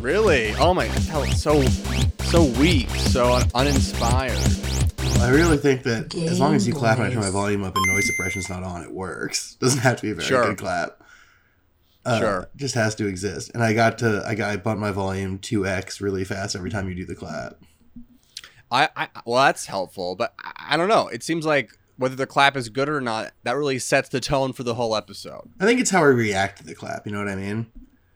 Really? Oh my, that felt so so weak, so un- uninspired. I really think that as long as you clap and I turn my volume up and noise suppression's not on, it works. Doesn't have to be a very Sure. good clap. Uh, Sure. Just has to exist. And I got to I got I bumped my volume two x really fast every time you do the clap. I, I well, that's helpful, but I, I don't know. It seems like whether the clap is good or not, that really sets the tone for the whole episode. I think it's how we react to the clap. You know what I mean?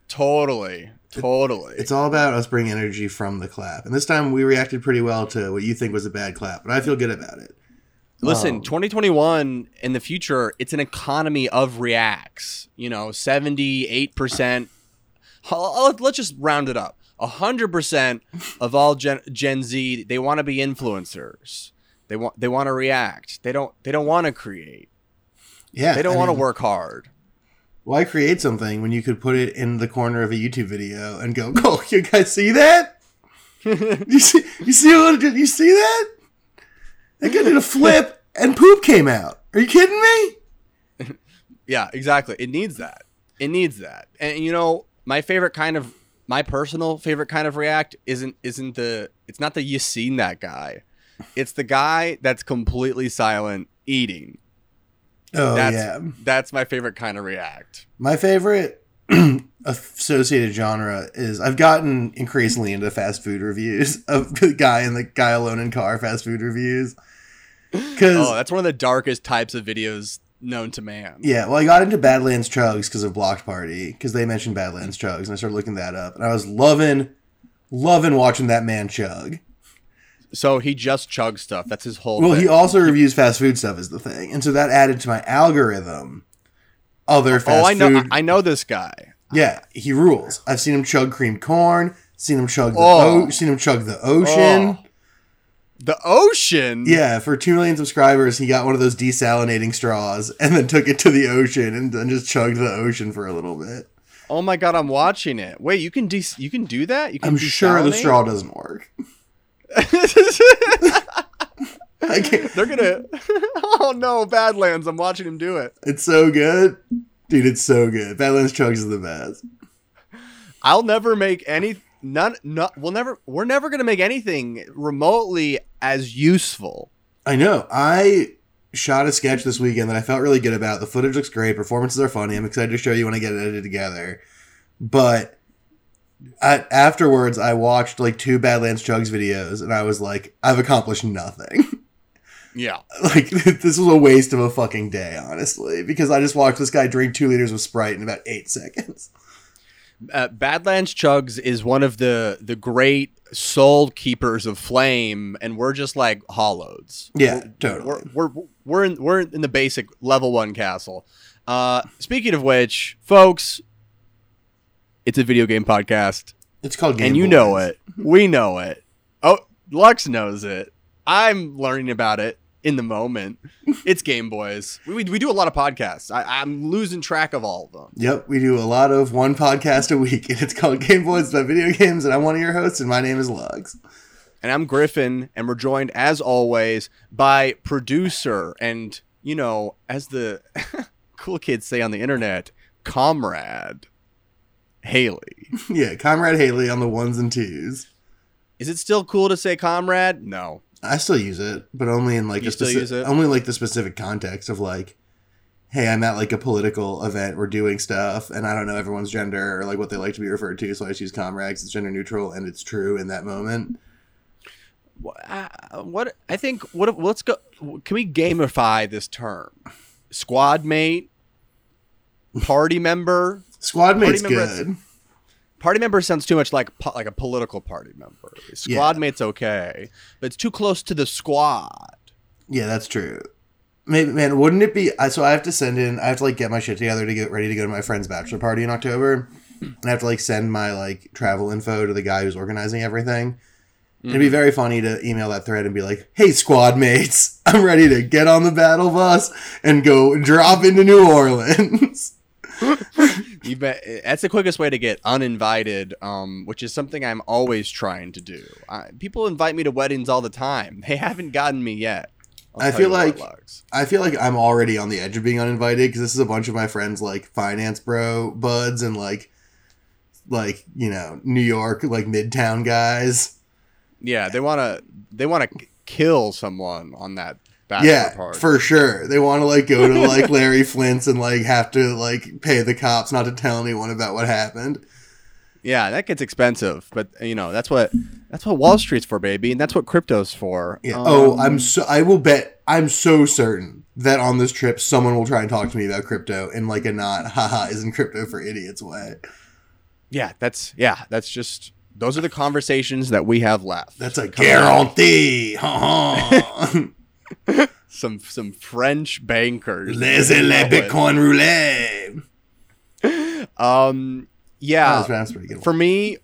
Totally, totally. It's all about us bringing energy from the clap. And this time we reacted pretty well to what you think was a bad clap, but I feel good about it. Listen, Um, 2021 in the future, it's an economy of reacts. You know, 78%. Let's let's just round it up. 100% of all Gen, Gen Z, they want to be influencers. They want they want to react. They don't they don't want to create. Yeah. They don't want to work hard. Why create something when you could put it in the corner of a YouTube video and go, "Oh, you guys see that? you see, you see what? Did you see that? That guy did a flip and poop came out. Are you kidding me? Yeah, exactly. It needs that. It needs that. And you know, my favorite kind of my personal favorite kind of react isn't isn't the it's not the you seen that guy. It's the guy that's completely silent eating. Oh That's yeah, that's my favorite kind of react. my favorite associated genre is I've gotten increasingly into fast food reviews of the guy in the guy alone in car fast food reviews. Because Oh, that's one of the darkest types of videos known to man. Yeah, well, I got into Badlands Chugs because of Blocked Party because they mentioned Badlands Chugs, and I started looking that up, and I was loving, loving watching that man chug. So he just chugs stuff. That's his whole Well, thing. he also reviews fast food stuff is the thing, and so that added to my algorithm. Other oh, fast food. oh, I know food, I know this guy. yeah, he rules. I've seen him chug cream corn, seen him chug the, Oh. o- seen him chug the ocean. Oh. The ocean. Yeah, for two million subscribers, he got one of those desalinating straws and then took it to the ocean and then just chugged the ocean for a little bit. Oh my god, I'm watching it. Wait, you can de- you can do that? You can I'm sure the straw doesn't work. I can't. They're gonna. Oh no, Badlands! I'm watching him do it. It's so good, dude. It's so good. Badlands chugs is the best. I'll never make any. None. No, we'll never. We're never gonna make anything remotely as useful. I know. I shot a sketch this weekend that I felt really good about. The footage looks great. Performances are funny. I'm excited to show you when I get it edited together. But I, afterwards, I watched like two Badlands chugs videos, and I was like, I've accomplished nothing. Yeah. like this was a waste of a fucking day, honestly, because I just watched this guy drink two liters of Sprite in about eight seconds. Uh, Badlands Chugs is one of the the great soul keepers of flame, and we're just like hollows. Yeah, we're, totally. We're, we're we're in we're in the basic level one castle. Uh, speaking of which, folks, it's a video game podcast. It's called Game and you know it. We know it. Oh, Lux knows it. I'm learning about it in the moment. It's Game Boys. We, we, we do a lot of podcasts. I, I'm losing track of all of them. Yep, we do a lot of one podcast a week, and it's called Game Boys about video games, and I'm one of your hosts, and my name is Lux. And I'm Griffin, and we're joined as always by producer and, you know, as the cool kids say on the internet, comrade Haley. yeah, Comrade Haley on the ones and twos. Is it still cool to say comrade? No. I still use it, but only in like You a still speci- use it? only like the specific context of like, hey, I'm at like a political event, we're doing stuff, and I don't know everyone's gender or like what they like to be referred to, so I just use comrade 'cause it's gender neutral and it's true in that moment. Uh, what I think what let's go can we gamify this term? Squad mate, party member. Squad mate's good. Party member sounds too much like po- like a political party member. Squad mate's okay, but it's too close to the squad. Yeah, that's true. Maybe, man, wouldn't it be? So I have to send in. I have to like get my shit together to get ready to go to my friend's bachelor party in October, and I have to like send my like travel info to the guy who's organizing everything. It'd be very funny to email that thread and be like, "Hey, squad mates, I'm ready to get on the battle bus and go drop into New Orleans." You bet that's the quickest way to get uninvited, um, which is something I'm always trying to do. I, people invite me to weddings all the time. They haven't gotten me yet. I'll I feel like- I feel like I'm already on the edge of being uninvited because this is a bunch of my friends like finance bro buds and like like you know New York like midtown guys. Yeah, they want to they want to kill someone on that bachelor yeah, party. for sure. They want to like go to like Larry Flynt's and like have to like pay the cops not to tell anyone about what happened. yeah, that gets expensive, but you know that's what that's what Wall Street's for, baby, and that's what crypto's for. Yeah. Um, oh, I'm so I will bet I'm so certain that on this trip someone will try and talk to me about crypto in like a not haha isn't crypto for idiots way. yeah, that's yeah, that's just those are the conversations that we have left. That's a guarantee. Some some French bankers. Laissez it. Bitcoin roulette. Um, yeah, That's, that's pretty good. for me,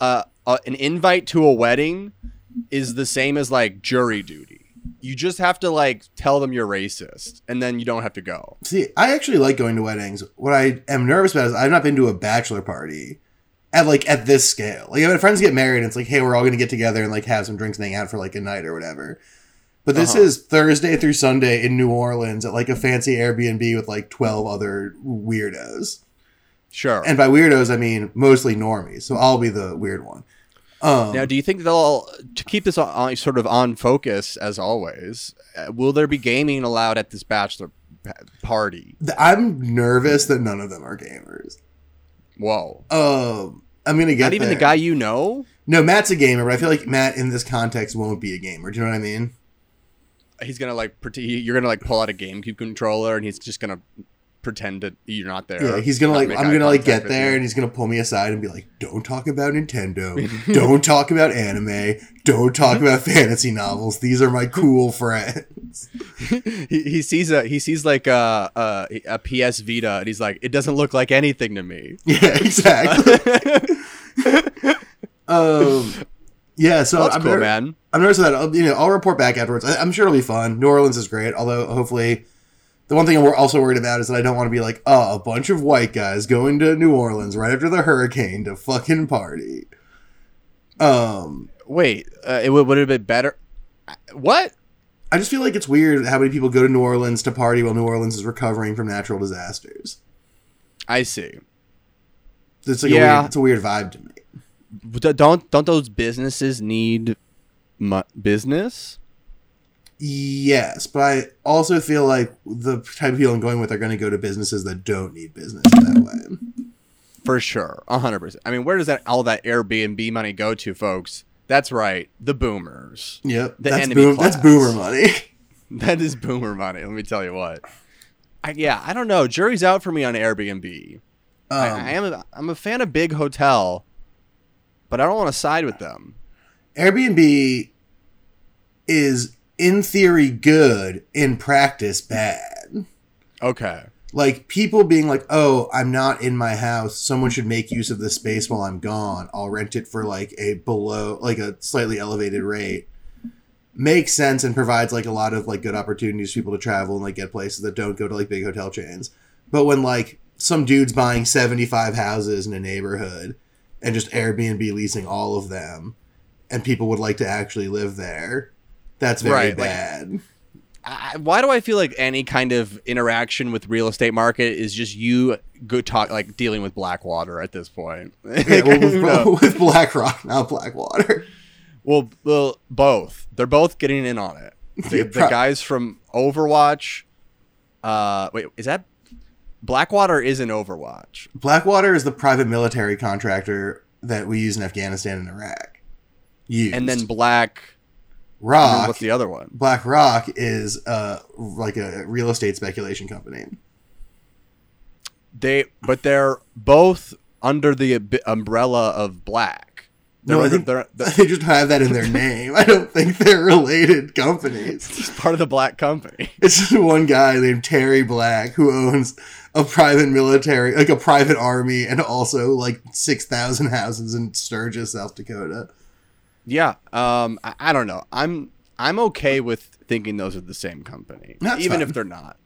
uh, uh, an invite to a wedding is the same as like jury duty. You just have to like tell them you're racist, and then you don't have to go. See, I actually like going to weddings. What I am nervous about is I've not been to a bachelor party at like at this scale. Like, when friends get married, and it's like, hey, we're all going to get together and like have some drinks and hang out for like a night or whatever. But this Uh-huh. is Thursday through Sunday in New Orleans at like a fancy Airbnb with like twelve other weirdos. Sure. And by weirdos, I mean mostly normies. So I'll be the weird one. Um, now, do you think they'll to keep this on, sort of on focus as always? Uh, will there be gaming allowed at this bachelor party? I'm nervous that none of them are gamers. Whoa! Um, I'm gonna get Not even the guy you know. No, Matt's a gamer, but I feel like Matt in this context won't be a gamer. Do you know what I mean? He's gonna like pretend. You're gonna like pull out a GameCube controller, and he's just gonna pretend that you're not there. Yeah, he's gonna like I'm gonna like get there you. and he's gonna pull me aside and be like, "Don't talk about Nintendo. don't talk about anime. Don't talk about fantasy novels. These are my cool friends." he, he sees a he sees like a, a a PS Vita and he's like, it doesn't look like anything to me. Yeah, exactly. um, yeah. So That's I'm cool, man. I'm nervous that. I'll, you know, I'll report back afterwards. I, I'm sure it'll be fun. New Orleans is great, although hopefully. The one thing I'm also worried about is that I don't want to be like, oh, a bunch of white guys going to New Orleans right after the hurricane to fucking party. Um, Wait, uh, it would would have been better. What? I just feel like it's weird how many people go to New Orleans to party while New Orleans is recovering from natural disasters. I see. It's like a Yeah. weird, it's a weird vibe to me. Don't don't those businesses need mu- business? Yes, but I also feel like the type of people I'm going with are going to go to businesses that don't need business that way. For sure, hundred percent. I mean, where does that all that Airbnb money go to, folks? That's right, the boomers. Yep, The that's boom. That's boomer money. That is boomer money. Let me tell you what. I, yeah, I don't know. Jury's out for me on Airbnb. I, Um, I am a, I'm a fan of big hotel, but I don't want to side with them. Airbnb is in theory good, in practice bad. Okay. Like people being like, "Oh, I'm not in my house. Someone should make use of this space while I'm gone. I'll rent it for like a below like a slightly elevated rate." Makes sense and provides like a lot of like good opportunities for people to travel and like get places that don't go to like big hotel chains. But when like some dude's buying 75 houses in a neighborhood and just Airbnb leasing all of them and people would like to actually live there, that's very Right, like- bad. I, why do I feel like any kind of interaction with real estate market is just you go talk like dealing with Blackwater at this point? Yeah, well, with, know? with BlackRock, not Blackwater. well, well, both. They're both getting in on it. The, Yeah, the guys from Overwatch. Uh, wait, is that Blackwater? Is in Overwatch? Blackwater is the private military contractor that we use in Afghanistan and Iraq. Used. And then Black. Rock. what's the other one? Black Rock is uh like a real estate speculation company. They, but they're both under the umbrella of Black. They're, No, I think they're, they're they just have that in their name. I don't think they're related companies. It's just part of the Black company. It's just one guy named Terry Black who owns a private military, like a private army, and also like six thousand houses in Sturgis, South Dakota. Yeah. Um. I, I don't know. I'm I'm okay with thinking those are the same company, That's even fine. if they're not.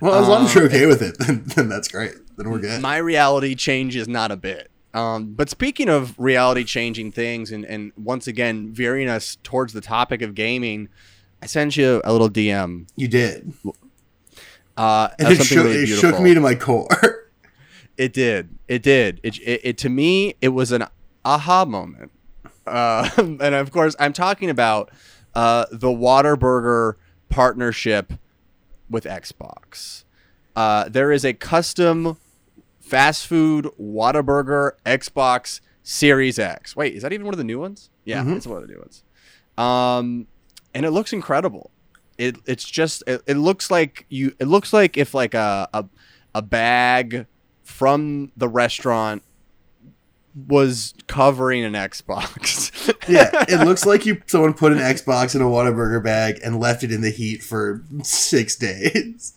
Well, as long as Uh, you're okay with it, then, then that's great. Then we're good. My reality changes not a bit. Um, but speaking of reality changing things, and, and once again veering us towards the topic of gaming, I sent you a little DM. you did. Uh, And it, shook, really it shook me to my core. It did. It did. It, it, it to me, it was an aha moment. Uh, and of course, I'm talking about uh, the Whataburger partnership with Xbox. Uh, there is a custom fast food Whataburger Xbox Series X. Wait, is that even one of the new ones? Yeah, Mhm. it's one of the new ones. Um, and it looks incredible. It it's just it, it looks like you it looks like if like a, a a bag from the restaurant was covering an Xbox. Yeah, it looks like you someone put an Xbox in a Whataburger bag and left it in the heat for six days.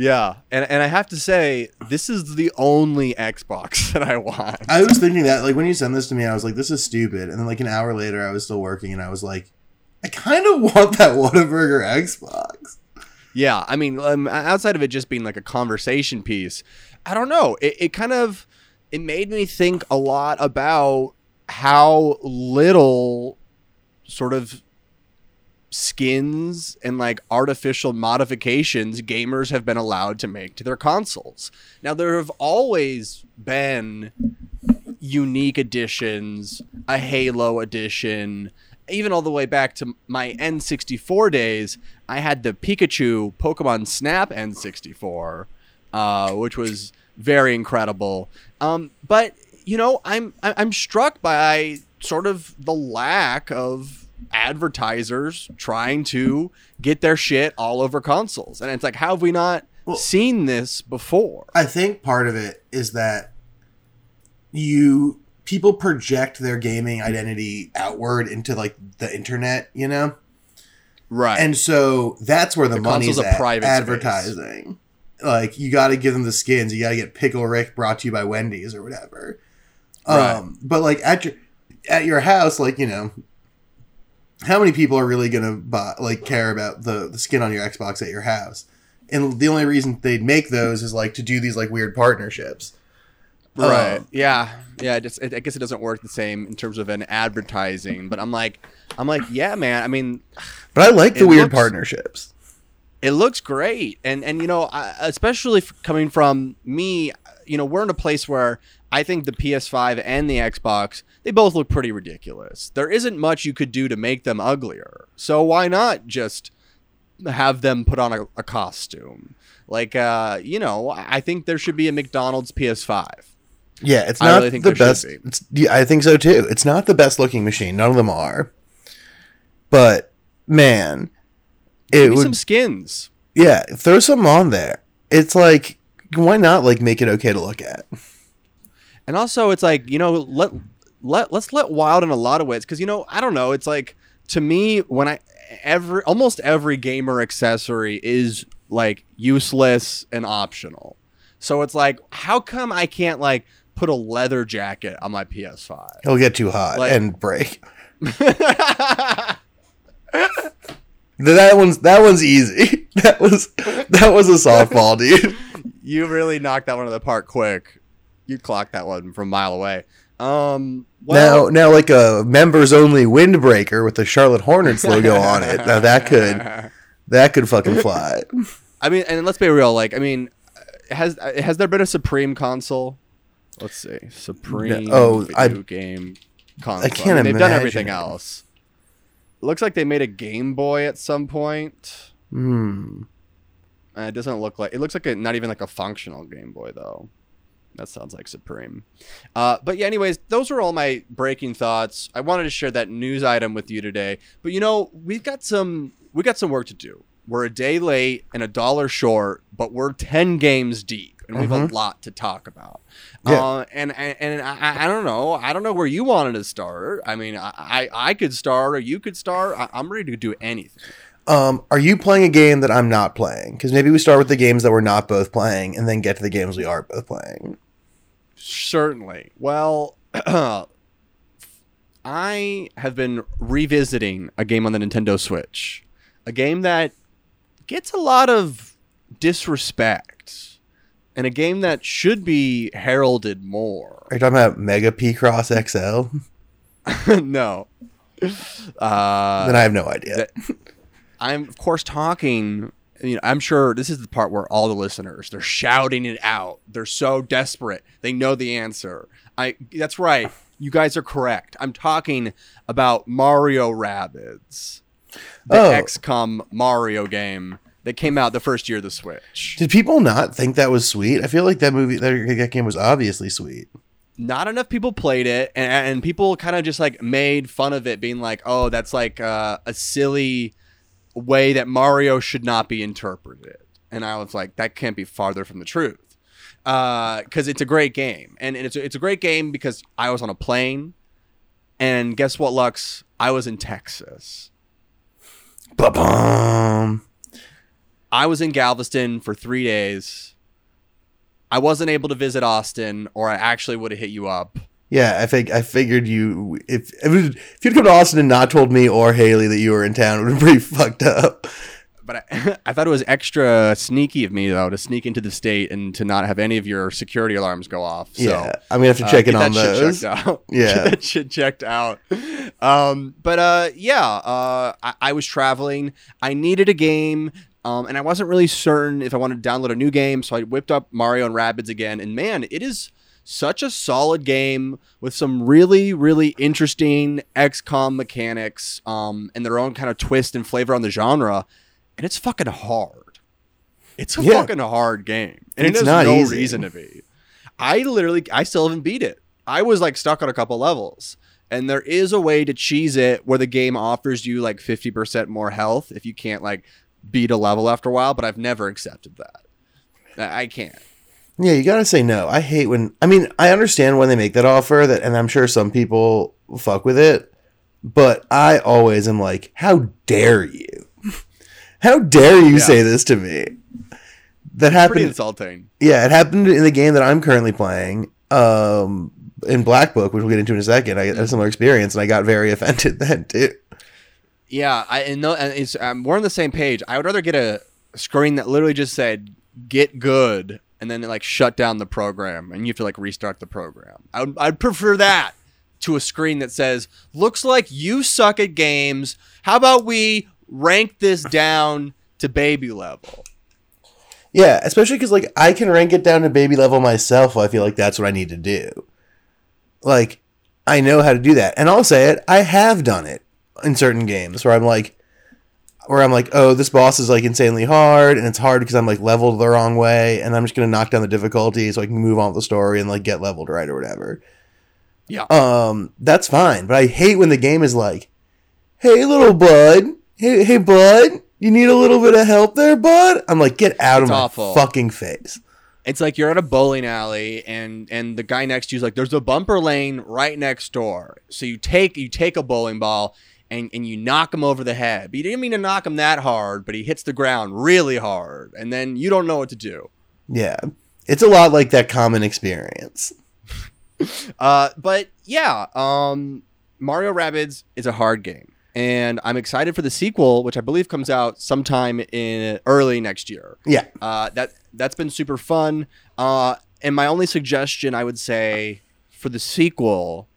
Yeah, and and I have to say this is the only Xbox that I want. I was thinking that, like, when you sent this to me, I was like, this is stupid. And then, like, an hour later, I was still working and I was like, I kind of want that Whataburger Xbox. Yeah, I mean, um, outside of it just being like a conversation piece, I don't know. It, it kind of it made me think a lot about how little sort of skins and like artificial modifications gamers have been allowed to make to their consoles. Now there have always been unique editions, a Halo edition, even all the way back to my N64 days, I had the Pikachu Pokemon Snap N64, uh, which was very incredible. Um, but you know, I'm I'm struck by sort of the lack of advertisers trying to get their shit all over consoles, and it's like, how have we not Well- seen this before? I think part of it is that you people project their gaming identity outward into like the internet, you know? Right. And so that's where the, The money's at, private space. advertising. Like you got to give them the skins. You got to get Pickle Rick brought to you by Wendy's or whatever. Right. Um, but like at your at your house, like you know, how many people are really gonna buy like care about the the skin on your Xbox at your house? And the only reason they'd make those is like to do these like weird partnerships. Right. Um, yeah. Yeah. It just, it, I guess it doesn't work the same in terms of an advertising, but I'm like, I'm like, yeah, man. I mean, But I like the weird looks- partnerships. it looks great, and and you know, especially coming from me, you know, we're in a place where I think the PS5 and the Xbox they both look pretty ridiculous. There isn't much you could do to make them uglier, so why not just have them put on a, a costume? Like, uh, you know, I think there should be a McDonald's PS5. Yeah, it's not really the best. be. It's, yeah, I think so too. It's not the best looking machine. None of them are. But man, it me would. some skins. yeah, throw some on there. It's like, why not like make it okay to look at? And also, it's like you know, let let let's let wild in a lot of ways because you know, I don't know. It's like to me when I every almost every gamer accessory is like useless and optional. So it's like, how come I can't like put a leather jacket on my PS5? It'll get too hot Like- and break. That one's that one's easy. That was that was a softball, dude. you really knocked that one out of the park quick. You clocked that one from a mile away. Um, well, now now like a members only windbreaker with the Charlotte Hornets logo on it. Now that could that could fucking fly. I mean, and let's be real. Like, I mean, has has there been a Supreme console? Let's see, Supreme oh, I- game console. can't mean, they've done everything it. else. Looks like they made a Game Boy at some point. Hmm. Uh, it doesn't look like it looks like a, not even like a functional Game Boy though. That sounds like Supreme. Uh, but yeah, anyways, those were all my breaking thoughts. I wanted to share that news item with you today. But you know, we've got some we got some work to do. We're a day late and a dollar short, but we're ten games deep, and we have a lot to talk about. Yeah. Uh, and and, and I, I don't know. I don't know where you wanted to start. I mean, I I, I could start, or you could start. I, I'm ready to do anything. Um, are you playing a game that I'm not playing? Because maybe we start with the games that we're not both playing, and then get to the games we are both playing. Certainly. Well, I have been revisiting a game on the Nintendo Switch, a game that gets a lot of disrespect, and a game that should be heralded more. Are you talking about Mega Picross XL? no. Uh, then I have no idea. I'm of course talking, you know, I'm sure this is the part where all the listeners they're shouting it out. They're so desperate. They know the answer. I that's right. You guys are correct. I'm talking about Mario Rabbids, the Oh. XCOM Mario game that came out the first year of the Switch. Did people not think that was sweet? I feel like that movie, that, that game was obviously sweet. not enough people played it and, and people kind of just like made fun of it being like oh that's like uh, a silly way that mario should not be interpreted. And i was like that can't be farther from the truth. Uh, because it's a great game. And, and it's, a, it's a great game because i was on a plane. And guess what lux? I was in texas. Ba-bum. i was in galveston for three days. I wasn't able to visit austin or i actually would have hit you up Yeah, I think I figured you if if, it was, if you'd come to Austin and not told me or Haley that you were in town, it would have been pretty fucked up. But I, I thought it was extra sneaky of me though to sneak into the state and to not have any of your security alarms go off. So, yeah, I'm gonna have to uh, check in get on those. checked out. Yeah. That shit checked out. Um, but uh, yeah, uh, I, I was traveling. I needed a game. Um, and I wasn't really certain if I wanted to download a new game, so I whipped up Mario and Rabbids again. And man, it is such a solid game with some really, really interesting XCOM mechanics um, and their own kind of twist and flavor on the genre. And it's fucking hard. It's a Yeah. fucking hard game, and It's it has not no easy. reason to be. I literally, I still haven't beat it. I was like stuck on a couple levels, and there is a way to cheese it where the game offers you like fifty percent more health if you can't like beat a level after a while. But I've never accepted that. I can't. Yeah, you gotta say no. I hate when. I mean, I understand when they make that offer, that, and I'm sure some people fuck with it. But I always am like, how dare you? How dare you Yeah. say this to me? That Pretty happened. insulting. Yeah, it happened in the game that I'm currently playing. Um, in Black Book, which we'll get into in a second. I had a similar experience, and I got very offended then too. Yeah, I and, no, and it's um, we're on the same page. I would rather get a screen that literally just said "get good" and then it, like shut down the program, and you have to like restart the program. I would, I'd prefer that to a screen that says "looks like you suck at games. How about we rank this down to baby level?" Yeah, especially because like I can rank it down to baby level myself. I feel like that's what I need to do. Like I know how to do that, and I'll say it. I have done it in certain games where I'm like, where I'm like, oh, this boss is like insanely hard, and it's hard because I'm like leveled the wrong way, and I'm just gonna knock down the difficulty so I can move on with the story and like get leveled right or whatever. Yeah. Um, that's fine, but I hate when the game is like, hey, little bud, hey, hey, bud. You need a little bit of help there, bud? I'm like, get out It's of my fucking face. It's like you're at a bowling alley and and the guy next to you's like, "There's a bumper lane right next door." So you take you take a bowling ball and and you knock him over the head. But you didn't mean to knock him that hard, but he hits the ground really hard, and then you don't know what to do. Yeah. It's a lot like that common experience. Uh, but yeah, um, Mario Rabbids is a hard game, and I'm excited for the sequel, which I believe comes out sometime in early next year. Yeah. Uh, that that's been super fun. Uh, and my only suggestion, I would say, for the sequel,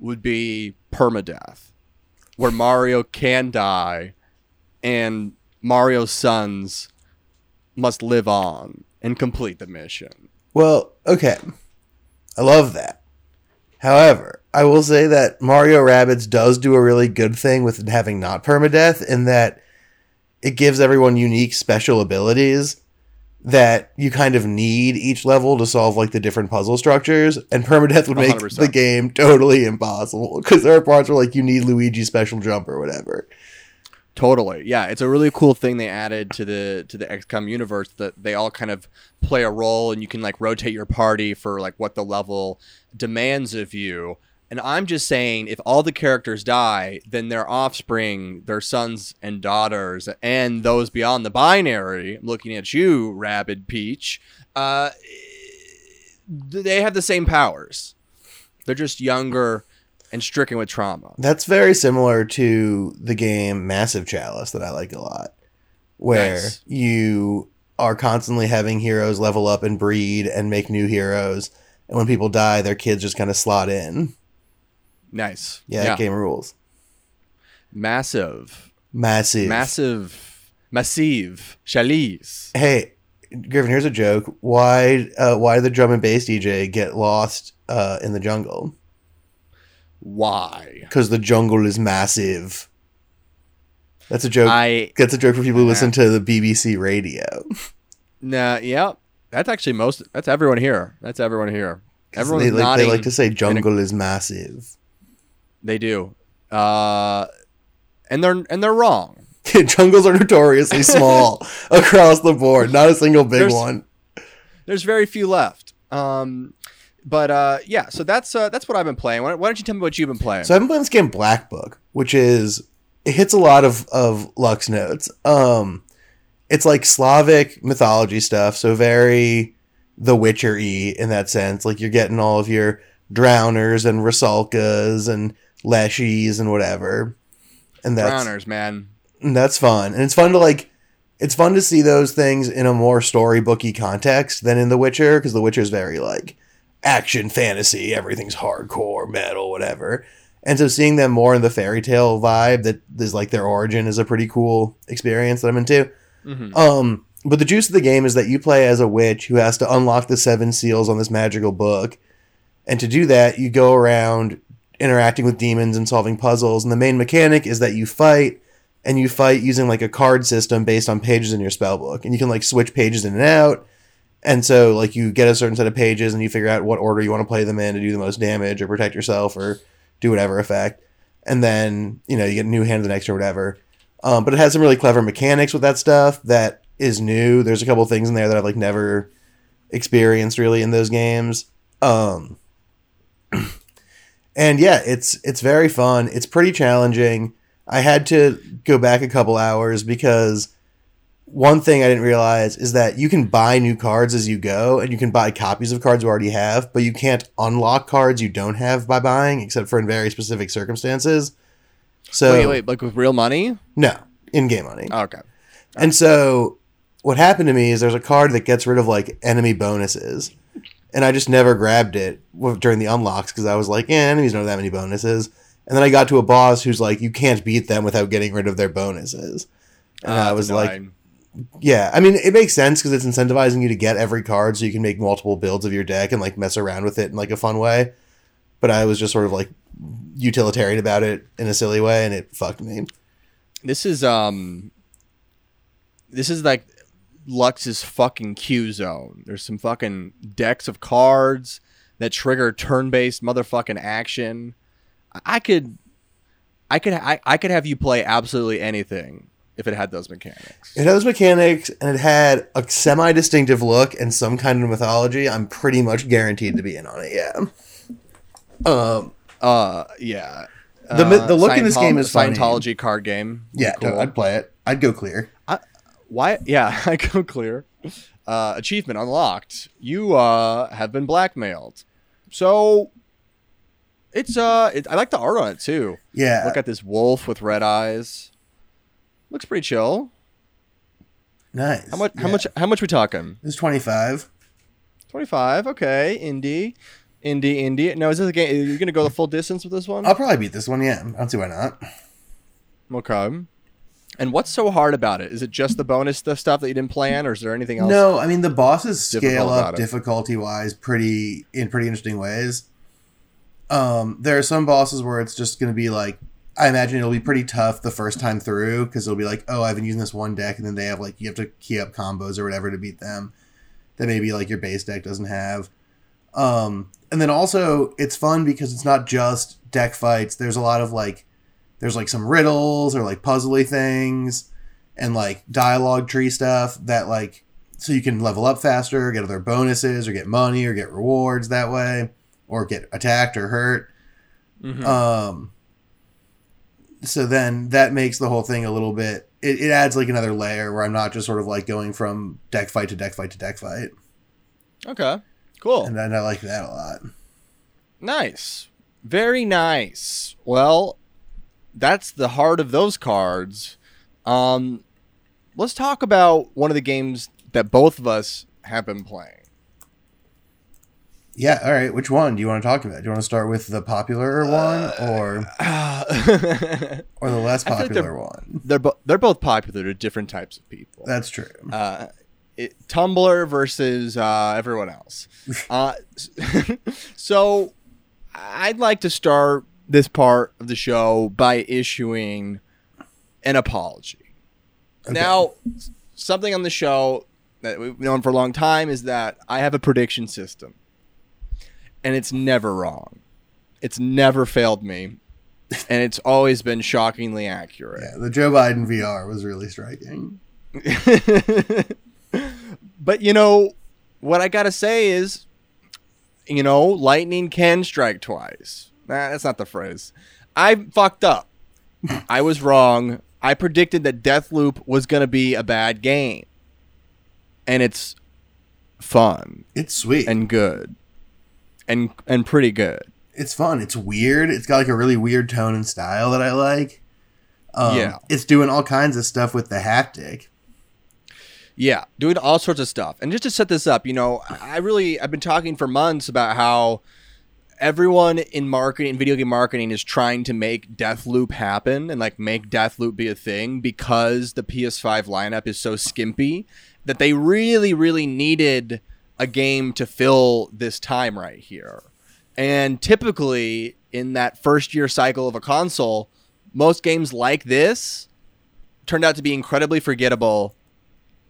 would be permadeath, where Mario can die, and Mario's sons must live on and complete the mission. Well, okay. I love that. However, I will say that Mario Rabbids does do a really good thing with having not permadeath in that it gives everyone unique special abilities that you kind of need each level to solve like the different puzzle structures and permadeath would make 100%. the game totally impossible because there are parts where like you need Luigi's special jump or whatever. Totally. Yeah, it's a really cool thing they added to the to the XCOM universe that they all kind of play a role and you can like rotate your party for like what the level demands of you. And I'm just saying if all the characters die, then their offspring, their sons and daughters and those beyond the binary, I'm looking at you, Rabbid Peach, uh they have the same powers. They're just younger and stricken with trauma. That's very similar to the game Massive Chalice that I like a lot, where Nice. you are constantly having heroes level up and breed and make new heroes. And when people die, their kids just kind of slot in. Nice. Yeah, that game rules. Massive. Massive. Massive. Massive, Chalice. Hey, Griffin, here's a joke. Why uh, why did the drum and bass DJ get lost uh, in the jungle? Why? Because the jungle is massive. That's a joke. I That's a joke for people who listen to the BBC radio. nah, yeah. That's actually most. That's everyone here. That's everyone here. Everyone's they, like, they like to say jungle is massive. They do. Uh, and they're and they're wrong. Jungles are notoriously small across the board. Not a single big There's- one. There's very few left. Um, but uh, yeah. So that's uh, that's what I've been playing. Why, why don't you tell me what you've been playing? So I've been playing this game Black Book, which is it hits a lot of of Lux notes. Um, it's like Slavic mythology stuff, so very The Witcher y in that sense. Like you're getting all of your drowners and Rusalkas and Leshies and whatever, and that's Drowners, man. and that's fun. And it's fun to like it's fun to see those things in a more storybooky context than in The Witcher because The Witcher is very like action fantasy, everything's hardcore, metal, whatever. And so seeing them more in the fairy tale vibe that is like their origin is a pretty cool experience that I'm into. Mhm. Um, but the juice of the game is that you play as a witch who has to unlock the seven seals on this magical book. And to do that, you go around interacting with demons and solving puzzles. And the main mechanic is that you fight and you fight using like a card system based on pages in your spell book. And you can like switch pages in and out. And so like you get a certain set of pages and you figure out what order you want to play them in to do the most damage or protect yourself or do whatever effect. And then, you know, you get a new hand of the next or whatever. Um, but it has some really clever mechanics with that stuff that is new. There's a couple things in there that I've like never experienced really in those games. Um, and yeah, it's it's very fun. It's pretty challenging. I had to go back a couple hours because one thing I didn't realize is that you can buy new cards as you go, and you can buy copies of cards you already have, but you can't unlock cards you don't have by buying, except for in very specific circumstances. So wait, wait, like with real money? no, in-game money. Oh, okay. And so what happened to me is there's a card that gets rid of like enemy bonuses. And I just never grabbed it during the unlocks because I was like, yeah, enemies don't have that many bonuses. And then I got to a boss who's like, you can't beat them without getting rid of their bonuses. And Ah, I was like, yeah, I mean, it makes sense because it's incentivizing you to get every card so you can make multiple builds of your deck and like mess around with it in like a fun way. But I was just sort of like utilitarian about it in a silly way and it fucked me. this is um, this is like Lux's fucking Q zone. There's some fucking decks of cards that trigger turn-based motherfucking action. I- could, I could, I, I could have you play absolutely anything if it had those mechanics. It had those mechanics and it had a semi distinctive look and some kind of mythology. I'm pretty much guaranteed to be in on it, yeah. Um, Uh, yeah. The Uh, the look in this game is funny. Scientology card game. yeah, Cool. I'd play it. I'd go clear. Why? Yeah, I go clear. Uh, achievement unlocked. You uh, have been blackmailed. So it's uh, it, I like the art on it too. Yeah. Look at this wolf with red eyes. Looks pretty chill. nice. How much? How Yeah. much? How much we talking? It's 25. Twenty five. Okay, indie, indie, indie. Now is this a game? Are you gonna go the full distance with this one? I'll probably beat this one, yeah. I don't see why not. Okay. And what's so hard about it? Is it just the bonus stuff stuff that you didn't plan, or is there anything else? No, I mean the bosses scale up difficulty wise pretty in pretty interesting ways. Um, there are some bosses where it's just going to be like I imagine it'll be pretty tough the first time through because it'll be like, oh, I've been using this one deck, and then they have like you have to key up combos or whatever to beat them that maybe like your base deck doesn't have. Um, and then also it's fun because it's not just deck fights. There's a lot of like there's like some riddles or like puzzly things and like dialogue tree stuff that like so you can level up faster, get other bonuses, or get money, or get rewards that way, or get attacked or hurt. Mhm. Um, so then that makes the whole thing a little bit. It, it adds like another layer where I'm not just sort of like going from deck fight to deck fight to deck fight, okay. Cool. and, and I like that a lot. Nice. Very nice. Well, that's the heart of those cards. Um, let's talk about one of the games that both of us have been playing. Yeah, all right. Which one do you want to talk about? Do you want to start with the popular one or or the less feel like popular they're- one? they're bo- they're both popular to different types of people. That's true. uh, it, Tumblr versus uh, everyone else. Uh, so I'd like to start this part of the show by issuing an apology. Now, something on the show that we've known for a long time is that I have a prediction system, and it's never wrong. It's never failed me, and it's always been shockingly accurate. Yeah, the Joe Biden VR was really striking. but you know what I gotta say is, you know, lightning can strike twice. Nah, that's not the phrase. I fucked up. I was wrong. I predicted that Deathloop was gonna be a bad game, and it's fun It's sweet. and good, and and pretty good. it's fun. It's weird. It's got like a really weird tone and style that I like. Um, Yeah. It's doing all kinds of stuff with the haptic. Yeah, doing all sorts of stuff. And just to set this up, you know, I really I've been talking for months about how everyone in marketing, video game marketing, is trying to make Deathloop happen and like make Deathloop be a thing because the PS5 lineup is so skimpy that they really, really needed a game to fill this time right here. And typically in that first year cycle of a console, most games like this turned out to be incredibly forgettable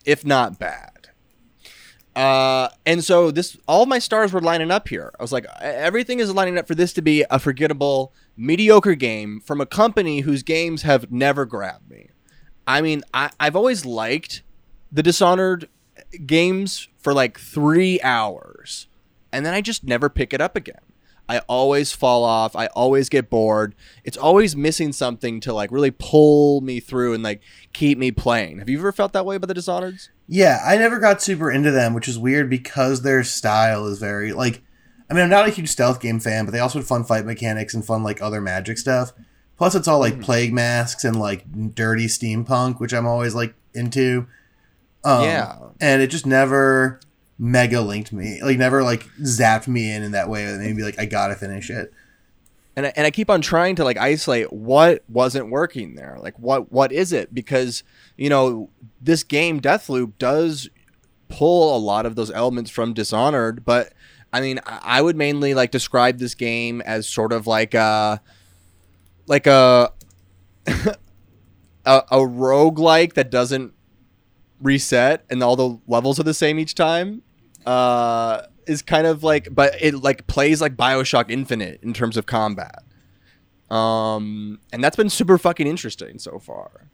if not bad. Uh, and so this, all my stars were lining up here. I was like, "E- everything is lining up for this to be a forgettable, mediocre game from a company whose games have never grabbed me. I mean, I, I've always liked the Dishonored games for like three hours, and then I just never pick it up again. I always fall off. I always get bored. It's always missing something to like really pull me through and like keep me playing. Have you ever felt that way about the Dishonoreds? Yeah, I never got super into them, which is weird because their style is very like. I mean, I'm not a huge stealth game fan, but they also have fun fight mechanics and fun like other magic stuff. Plus, it's all like plague masks and like dirty steampunk, which I'm always like into. Um, Yeah. and it just never mega linked me, like never like zapped me in in that way that made me like I gotta finish it. And I, and I keep on trying to like isolate what wasn't working there. Like what what is it? Because you know this game Deathloop does pull a lot of those elements from Dishonored, but I mean I would mainly like describe this game as sort of like a like a a, a roguelike that doesn't reset and all the levels are the same each time. Uh is kind of like but it like plays like BioShock Infinite in terms of combat. Um and that's been super fucking interesting so far.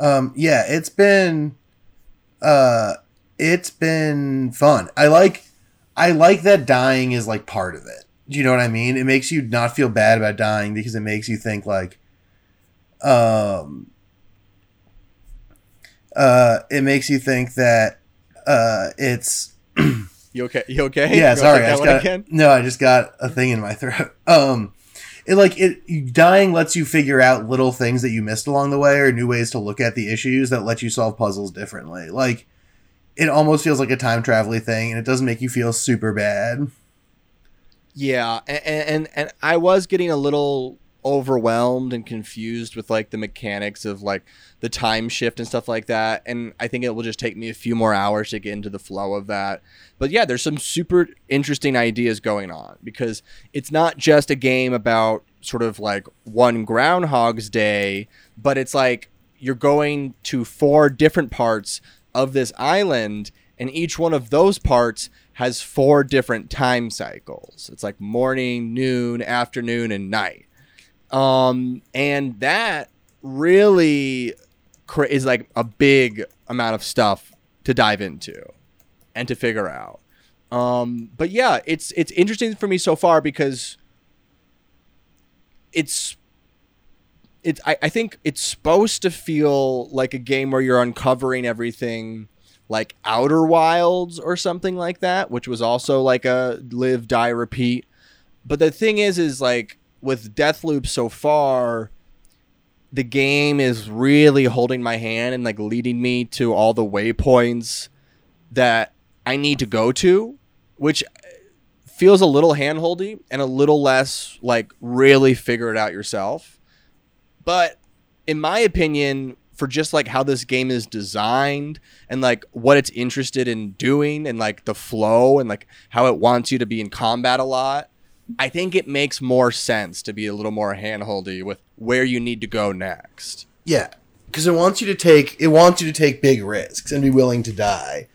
Um, yeah, it's been, uh, it's been fun. I like, I like that dying is like part of it. Do you know what I mean? It makes you not feel bad about dying because it makes you think like, um, uh, it makes you think that, uh, it's You okay? You okay? yeah. You Sorry, I just got again? no. I just got a thing in my throat. Um, it like it dying lets you figure out little things that you missed along the way or new ways to look at the issues that let you solve puzzles differently. Like it almost feels like a time travel thing, and it doesn't make you feel super bad. Yeah, and, and and I was getting a little overwhelmed and confused with like the mechanics of like the time shift and stuff like that and I think it will just take me a few more hours to get into the flow of that. But yeah, there's some super interesting ideas going on because it's not just a game about sort of like one groundhog's day, but it's like you're going to four different parts of this island and each one of those parts has four different time cycles. It's like morning, noon, afternoon, and night. Um, and that really is like a big amount of stuff to dive into and to figure out. Um, but yeah, it's it's interesting for me so far because it's it's I, I think it's supposed to feel like a game where you're uncovering everything like Outer Wilds or something like that, which was also like a live, die, repeat. But the thing is, is like with Deathloop so far, the game is really holding my hand and like leading me to all the waypoints that I need to go to, which feels a little handholdy and a little less like really figure it out yourself. But in my opinion, for just like how this game is designed and like what it's interested in doing and like the flow and like how it wants you to be in combat a lot, I think it makes more sense to be a little more handholdy with where you need to go next. Yeah, because it wants you to take it wants you to take big risks and be willing to die,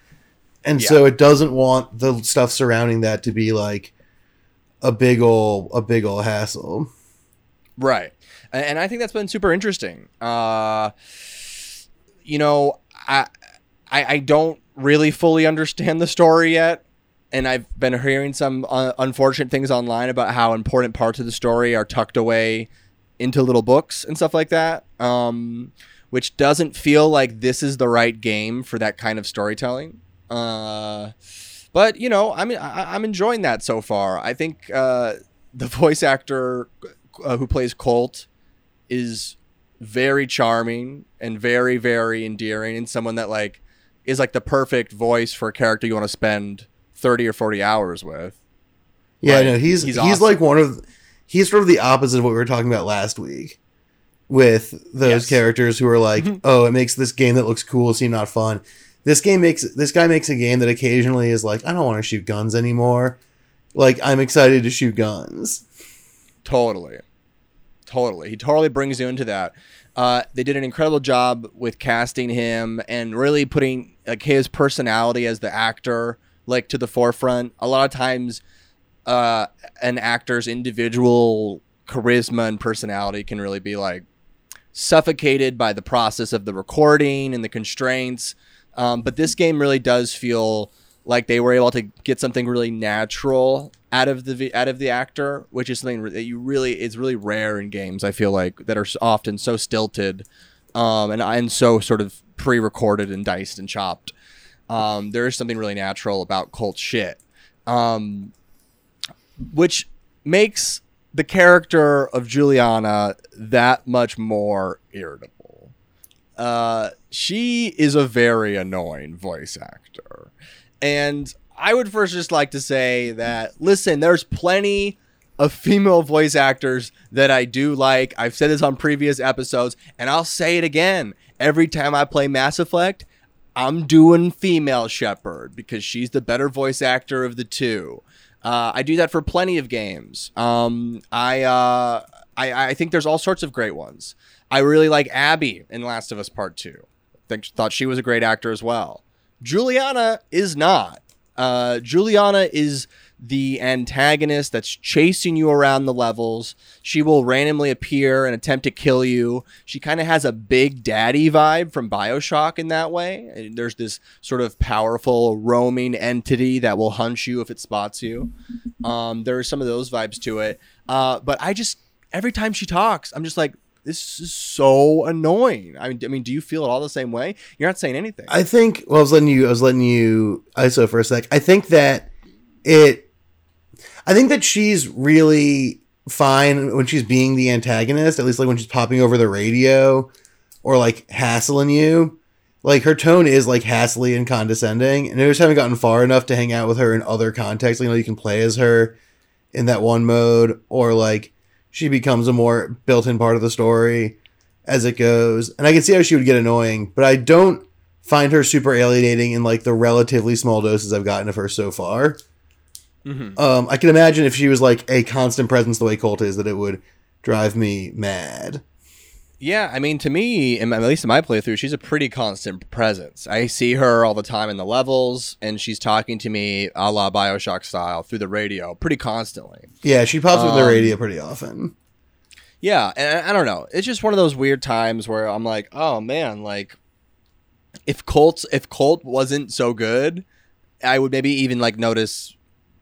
and Yeah. so it doesn't want the stuff surrounding that to be like a big old a big old hassle. Right. And I think that's been super interesting. Uh, you know, I, I I don't really fully understand the story yet, and I've been hearing some uh, unfortunate things online about how important parts of the story are tucked away into little books and stuff like that. Um, which doesn't feel like this is the right game for that kind of storytelling. Uh, but you know, I'm I, I'm enjoying that so far. I think uh, the voice actor uh, who plays Colt is very charming and very very endearing and someone that like is like the perfect voice for a character you want to spend 30 or 40 hours with. Yeah, Right. no, he's He's he's, awesome. like one of he's sort of the opposite of what we were talking about last week with those Yes. characters who are like, Mhm. oh, it makes this game that looks cool seem not fun. This game makes this guy makes a game that occasionally is like, I don't want to shoot guns anymore. Like I'm excited to shoot guns. Totally. Totally. He totally brings you into that. Uh, they did an incredible job with casting him and really putting like his personality as the actor like to the forefront. A lot of times uh, an actor's individual charisma and personality can really be like suffocated by the process of the recording and the constraints. Um, but this game really does feel like they were able to get something really natural out of the out of the actor, which is something that you really is really rare in games. I feel like that are often so stilted, um, and and so sort of pre-recorded and diced and chopped. Um, there is something really natural about cult shit, um, which makes the character of Juliana that much more irritable. Uh, she is a very annoying voice actor. And I would first just like to say that, listen, there's plenty of female voice actors that I do like. I've said this on previous episodes, and I'll say it again. Every time I play Mass Effect, I'm doing female Shepard because she's the better voice actor of the two. Uh, I do that for plenty of games. Um, I, uh, I I think there's all sorts of great ones. I really like Abby in Last of Us Part Two. Think thought she was a great actor as well. Juliana is not. Uh, Juliana is the antagonist that's chasing you around the levels. She will randomly appear and attempt to kill you. She kind of has a big daddy vibe from Bioshock in that way. And There's this sort of powerful roaming entity that will hunt you if it spots you. Um, there are some of those vibes to it. Uh, but I just every time she talks, I'm just like, this is so annoying. I mean, I mean, do you feel it all the same way? You're not saying anything. I think. Well, I was letting you. I was letting you ISO for a sec. I think that it. I think that she's really fine when she's being the antagonist. At least like when she's popping over the radio, or like hassling you. Like her tone is like hassly and condescending, and I just haven't gotten far enough to hang out with her in other contexts. You know, you can play as her in that one mode, or like she becomes a more built-in part of the story as it goes. And I can see how she would get annoying, but I don't find her super alienating in like the relatively small doses I've gotten of her so far. Mhm. Um, I can imagine if she was like a constant presence the way Colt is, that it would drive me mad. Yeah, I mean, to me, at least in my playthrough, she's a pretty constant presence. I see her all the time in the levels, and she's talking to me a la Bioshock style through the radio pretty constantly. Yeah, she pops up in the Um, radio pretty often. Yeah, and I I don't know. It's just one of those weird times where I'm like, oh man, like if Colt if Colt wasn't so good, I would maybe even like notice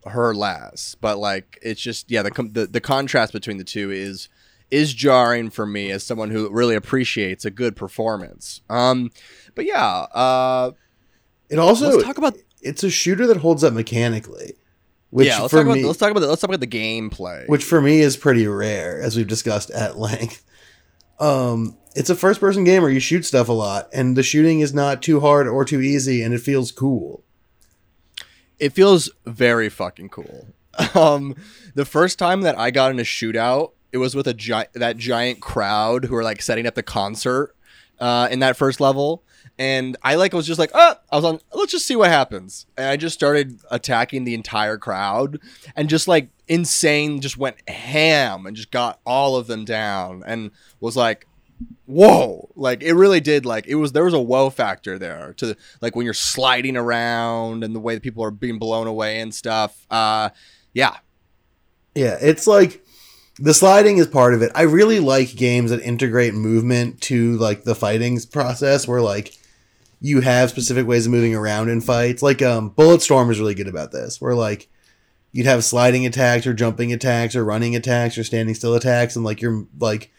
her last, But like it's just yeah, the com- the, the contrast between the two is is jarring for me as someone who really appreciates a good performance. Um, but yeah, uh, It also let's talk about it's a shooter that holds up mechanically, which yeah, let's for talk about me, let's talk about the, let's talk about the gameplay. which for me is pretty rare, as we've discussed at length. Um, it's a first-person game where you shoot stuff a lot, and the shooting is not too hard or too easy, and it feels cool. It feels very fucking cool. Um, the first time that I got in a shootout, it was with a giant that giant crowd who were like setting up the concert uh, in that first level, and I like was just like, oh, I was on. Let's just see what happens, and I just started attacking the entire crowd, and just like insane, just went ham and just got all of them down, and was like, whoa like it really did like it was there was a whoa factor there to like when you're sliding around and the way that people are being blown away and stuff uh yeah Yeah, it's like the sliding is part of it. I really like games that integrate movement to like the fighting process where like you have specific ways of moving around in fights. Like um Bulletstorm is really good about this. Where like you'd have sliding attacks or jumping attacks or running attacks or standing still attacks and like you're like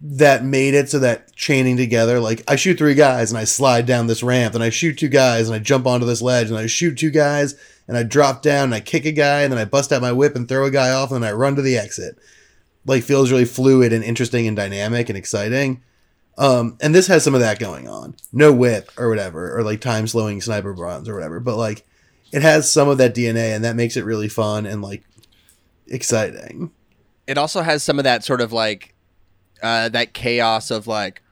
that made it so that chaining together like I shoot three guys and I slide down this ramp and I shoot two guys and I jump onto this ledge and I shoot two guys and I drop down and I kick a guy and then I bust out my whip and throw a guy off and then I run to the exit. Like feels really fluid and interesting and dynamic and exciting. Um, and this has some of that going on. No whip or whatever, or like time slowing sniper bronze or whatever, but like it has some of that DNA and that makes it really fun and like exciting. it also has some of that sort of like uh that chaos of like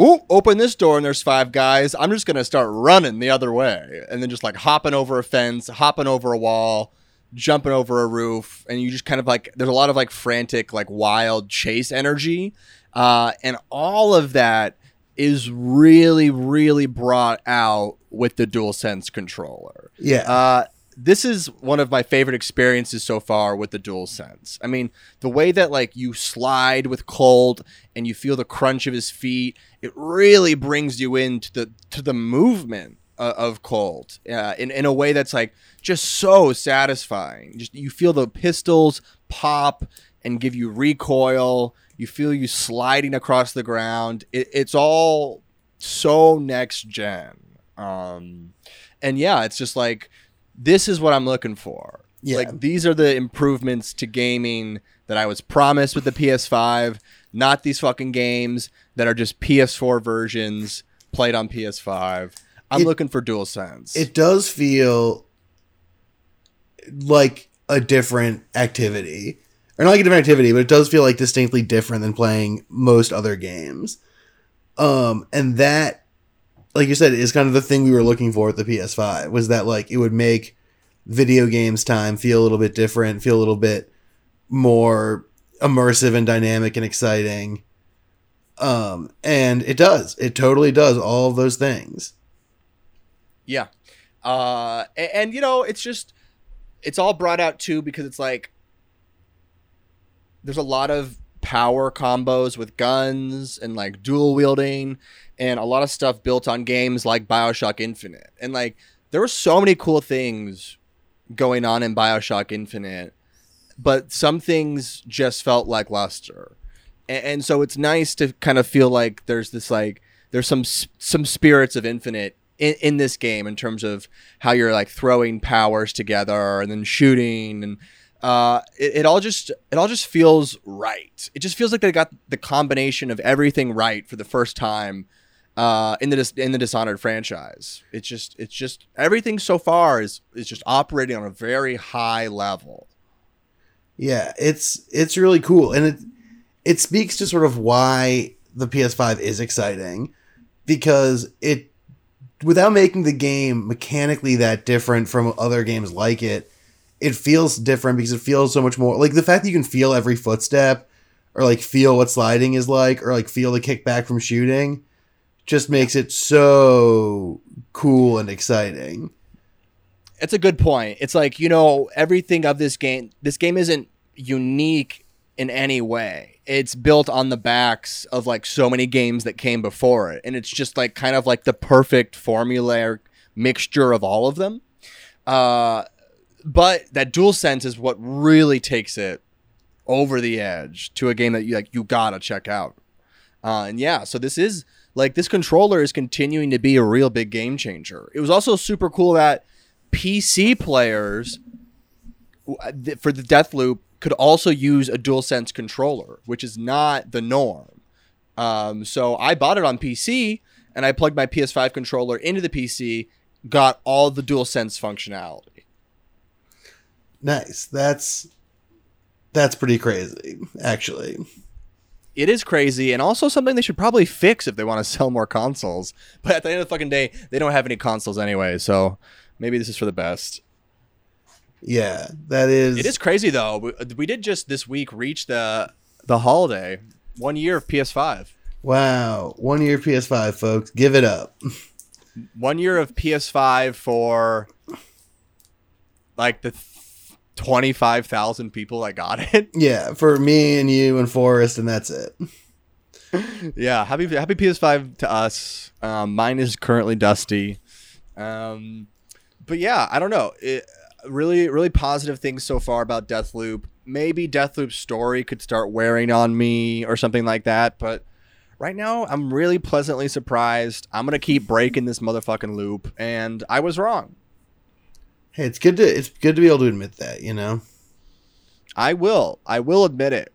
Ooh, open this door and there's five guys. I'm just gonna start running the other way, and then just like hopping over a fence, hopping over a wall, jumping over a roof, and you just kind of like there's a lot of like frantic, like wild chase energy, uh, and all of that is really, really brought out with the DualSense controller. Yeah. Uh, this is one of my favorite experiences so far with the DualSense. I mean, the way that like you slide with Colt and you feel the crunch of his feet, it really brings you into the to the movement uh, of Colt uh, in in a way that's like just so satisfying. Just you feel the pistols pop and give you recoil. You feel you sliding across the ground. It, it's all so next gen. Um, and yeah, it's just like this is what I'm looking for. Yeah. Like these are the improvements to gaming that I was promised with the PS5, not these fucking games that are just PS4 versions played on PS5. I'm It- looking for DualSense. it does feel like a different activity or not like a different activity but it does feel like distinctly different than playing most other games um and that like you said is kind of the thing we were looking for with the ps5 was that like it would make video games time feel a little bit different feel a little bit more immersive and dynamic and exciting. Um and it does. It totally does all those things. Yeah. Uh, and, and you know, it's just it's all brought out too because it's like there's a lot of power combos with guns and like dual wielding and a lot of stuff built on games like BioShock Infinite. And like there were so many cool things going on in BioShock Infinite, but some things just felt like luster. And, and so it's nice to kind of feel like there's this like there's some some spirits of Infinite in, in this game in terms of how you're like throwing powers together and then shooting and uh, it, it all just it all just feels right. It just feels like they got the combination of everything right for the first time uh, in the in the Dishonored franchise. It's just it's just everything so far is is just operating on a very high level. Yeah, it's it's really cool, and it it speaks to sort of why the PS5 is exciting because it without making the game mechanically that different from other games like it, it feels different because it feels so much more like the fact that you can feel every footstep or like feel what sliding is like or like feel the kickback from shooting just makes it so cool and exciting. It's a good point. It's like, you know, everything of this game, this game isn't unique in any way. It's built on the backs of like so many games that came before it. And it's just like kind of like the perfect formulaic mixture of all of them. Uh, but that dual sense is what really takes it over the edge to a game that you like you gotta check out. Uh, and yeah, so this is like this controller is continuing to be a real big game changer. It was also super cool that PC players uh, for the Deathloop could also use a DualSense controller, which is not the norm. Um, so I bought it on PC and I plugged my PS5 controller into the PC, got all the DualSense functionality. Nice. That's that's pretty crazy, actually. It is crazy, and also something they should probably fix if they want to sell more consoles. But at the end of the fucking day, they don't have any consoles anyway, so maybe this is for the best. Yeah, that is. It is crazy though. We, uh, we did just this week reach the the holiday, one year of PS5. Wow, one year PS5, folks, give it up. one year of PS5 for like the 25 thousand people that got it. Yeah, for me and you and Forrest, and that's it. yeah, happy happy PS5 to us. Um, mine is currently dusty, um, but yeah, I don't know. It, really, really positive things so far about Deathloop. Maybe Deathloop's story could start wearing on me or something like that, but right now I'm really pleasantly surprised. I'm gonna keep breaking this motherfucking loop, and I was wrong. Hey, it's good to it's good to be able to admit that, you know. I will. I will admit it.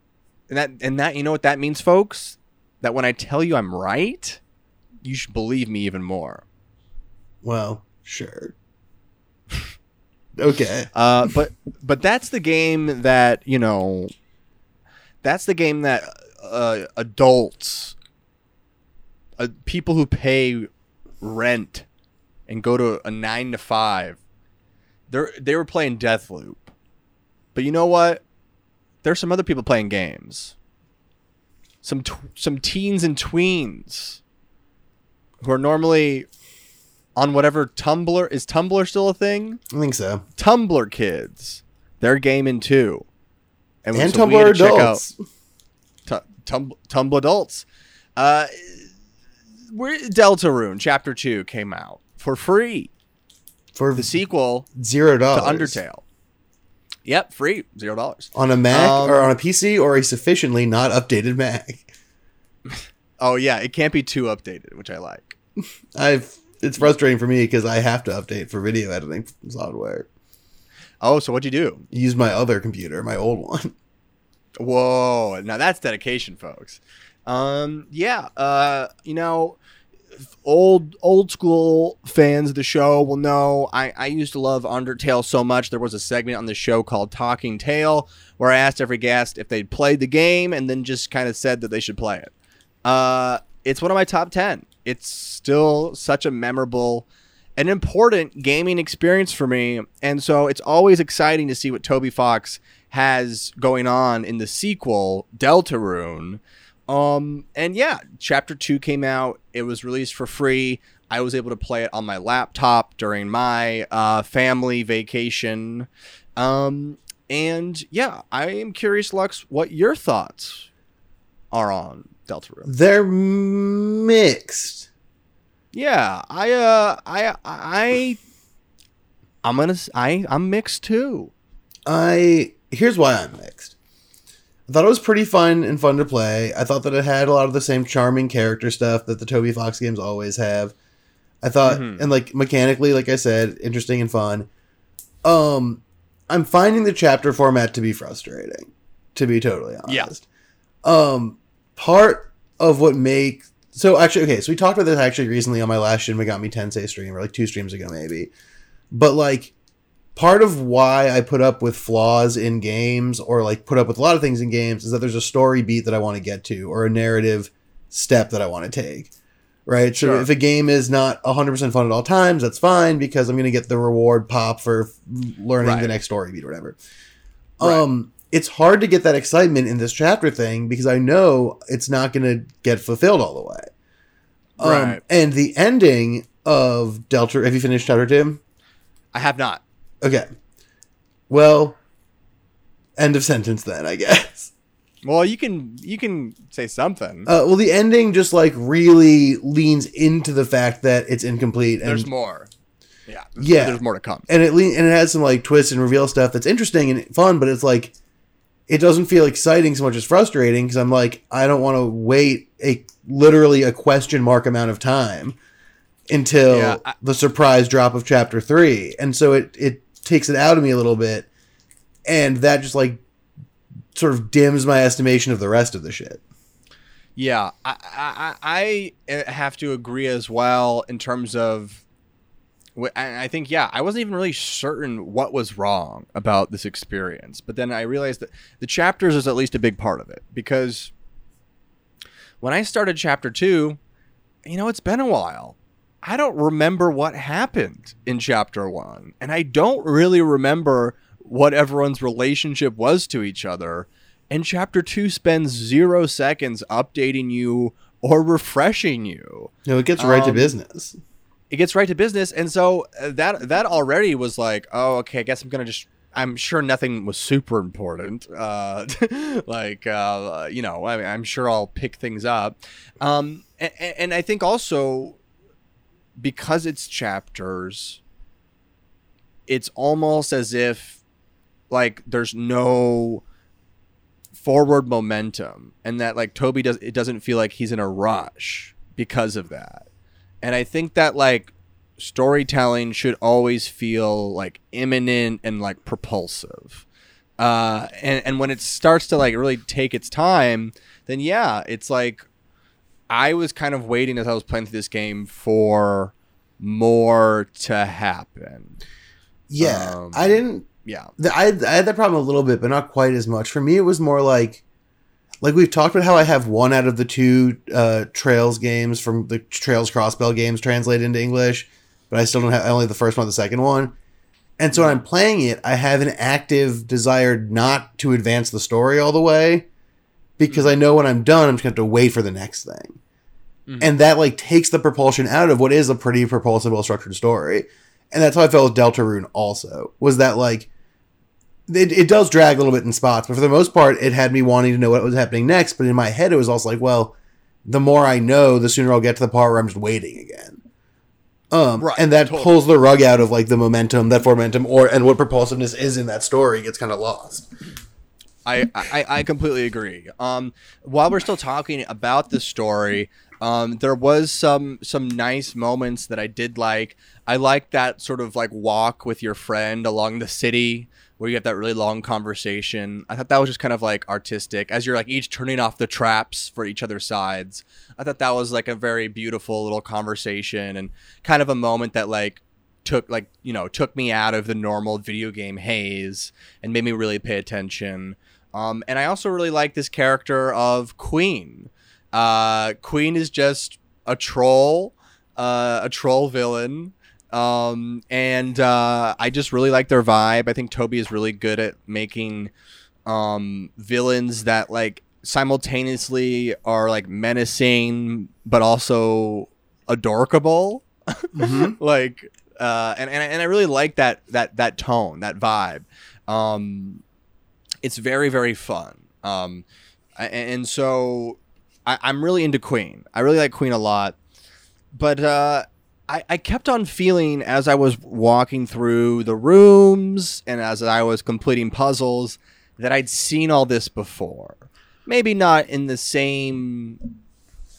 And that and that you know what that means, folks? That when I tell you I'm right, you should believe me even more. Well, sure. okay. Uh but but that's the game that, you know, that's the game that uh, adults uh, people who pay rent and go to a 9 to 5 they're they were playing Deathloop. But you know what? There's some other people playing games. Some some teens and tweens who are normally on whatever Tumblr is Tumblr still a thing? I think so. Tumblr kids, they're gaming too, and, and so Tumblr adults, t- tum- Tumblr adults. Uh, where Deltarune Chapter Two came out for free. For The sequel zero dollars to. Undertale. Yep, free zero dollars. On a Mac Um, or on a PC or a sufficiently not updated Mac. Oh yeah, it can't be too updated, which I like. I've it's frustrating for me because I have to update for video editing software. Oh, so what'd you do? Use my other computer, my old one. Whoa, now that's dedication, folks. Um, yeah, uh, you know, old old school fans of the show will know I, I used to love Undertale so much. There was a segment on the show called Talking Tale where I asked every guest if they'd played the game and then just kind of said that they should play it. Uh, it's one of my top ten. It's still such a memorable an important gaming experience for me. And so it's always exciting to see what Toby Fox has going on in the sequel, Deltarune. Um, and yeah, chapter two came out. It was released for free. I was able to play it on my laptop during my uh, family vacation. Um, and yeah, I am curious, Lux, what your thoughts are on Delta Deltarune. They're mixed. Yeah, I uh I I I'm gonna I, I'm mixed too. I here's why I'm mixed. I thought it was pretty fun and fun to play. I thought that it had a lot of the same charming character stuff that the Toby Fox games always have. I thought Mhm. and like mechanically, like I said, interesting and fun. Um I'm finding the chapter format to be frustrating, to be totally Yeah. honest. Um part of what makes so actually okay, so we talked about this actually recently on my last Shin Megami Tensei stream, or like two streams ago maybe. But like part of why I put up with flaws in games or like put up with a lot of things in games is that there's a story beat that I want to get to or a narrative step that I want to take. Right? So Sure. if a game is not 100% fun at all times, that's fine because I'm going to get the reward pop for learning the next story beat or whatever. Right. Um it's hard to get that excitement in this chapter thing because I know it's not going to get fulfilled all the way. Um, Right. And the ending of Delta, have you finished chapter two? I have not. Okay. Well, end of sentence then, I guess. Well, you can you can say something. Uh, well, the ending just like really leans into the fact that it's incomplete and there's more. Yeah. There's, Yeah. There's more to come. and it le- and it has some like twists and reveal stuff that's interesting and fun, but it's like it doesn't feel exciting so much as frustrating because I'm like I don't want to wait a literally a question mark amount of time until Yeah, I- the surprise drop of chapter three, and so it it takes it out of me a little bit, and that just like sort of dims my estimation of the rest of the shit. Yeah, I, I I I eh, have to agree as well in terms of I think yeah, I wasn't even really certain what was wrong about this experience, but then I realized that the chapters is at least a big part of it because when I started chapter two, you know, it's been a while. I don't remember what happened in chapter one, and I don't really remember what everyone's relationship was to each other. And chapter two spends zero seconds updating you or refreshing you. No, it gets right to Um, business. It gets right to business, and so uh, that that already was like, oh, okay, I guess I'm gonna just. I'm sure nothing was super important. Uh, like, uh, you know, I mean, I'm sure I'll pick things up. Um, and, and I think also because it's chapters, it's almost as if like there's no forward momentum and that like Toby does it doesn't feel like he's in a rush because of that. And I think that like storytelling should always feel like imminent and like propulsive. Uh and and when it starts to like really take its time, then yeah, it's like I was kind of waiting as I was playing through this game for more to happen. Yeah, um, I didn't. Yeah. I, I had that problem a little bit, but not quite as much. For me, it was more like, like we've talked about how I have one out of the two uh, Trails games from the Trails Crossbell games translated into English, but I still don't have only the first one, the second one. And so when I'm playing it, I have an active desire not to advance the story all the way because I know when I'm done, I'm just going to have to wait for the next thing. Mhm. And that like takes the propulsion out of what is a pretty propulsive, well structured story. And that's how I felt with Deltarune also. Was that like it, it does drag a little bit in spots, but for the most part, it had me wanting to know what was happening next. But in my head, it was also like, well, the more I know, the sooner I'll get to the part where I'm just waiting again. Um, Right, and that totally. pulls the rug out of like the momentum, that momentum, or and what propulsiveness is in that story gets kind of lost. I, I, I completely agree. Um, while we're still talking about the story, um, there was some some nice moments that I did like. I like that sort of like walk with your friend along the city where you have that really long conversation. I thought that was just kind of like artistic as you're like each turning off the traps for each other's sides. I thought that was like a very beautiful little conversation and kind of a moment that like took like you know took me out of the normal video game haze and made me really pay attention um, and i also really like this character of queen. Uh, queen is just a troll uh, a troll villain. Um, and uh, i just really like their vibe. I think toby is really good at making um, villains that like simultaneously are like menacing but also adorkable. Like uh and, and and I really like that that that tone that vibe. Um it's very very fun um and so I, I'm really into Queen I really like Queen a lot but uh I, I kept on feeling as I was walking through the rooms and as I was completing puzzles that I'd seen all this before. Maybe not in the same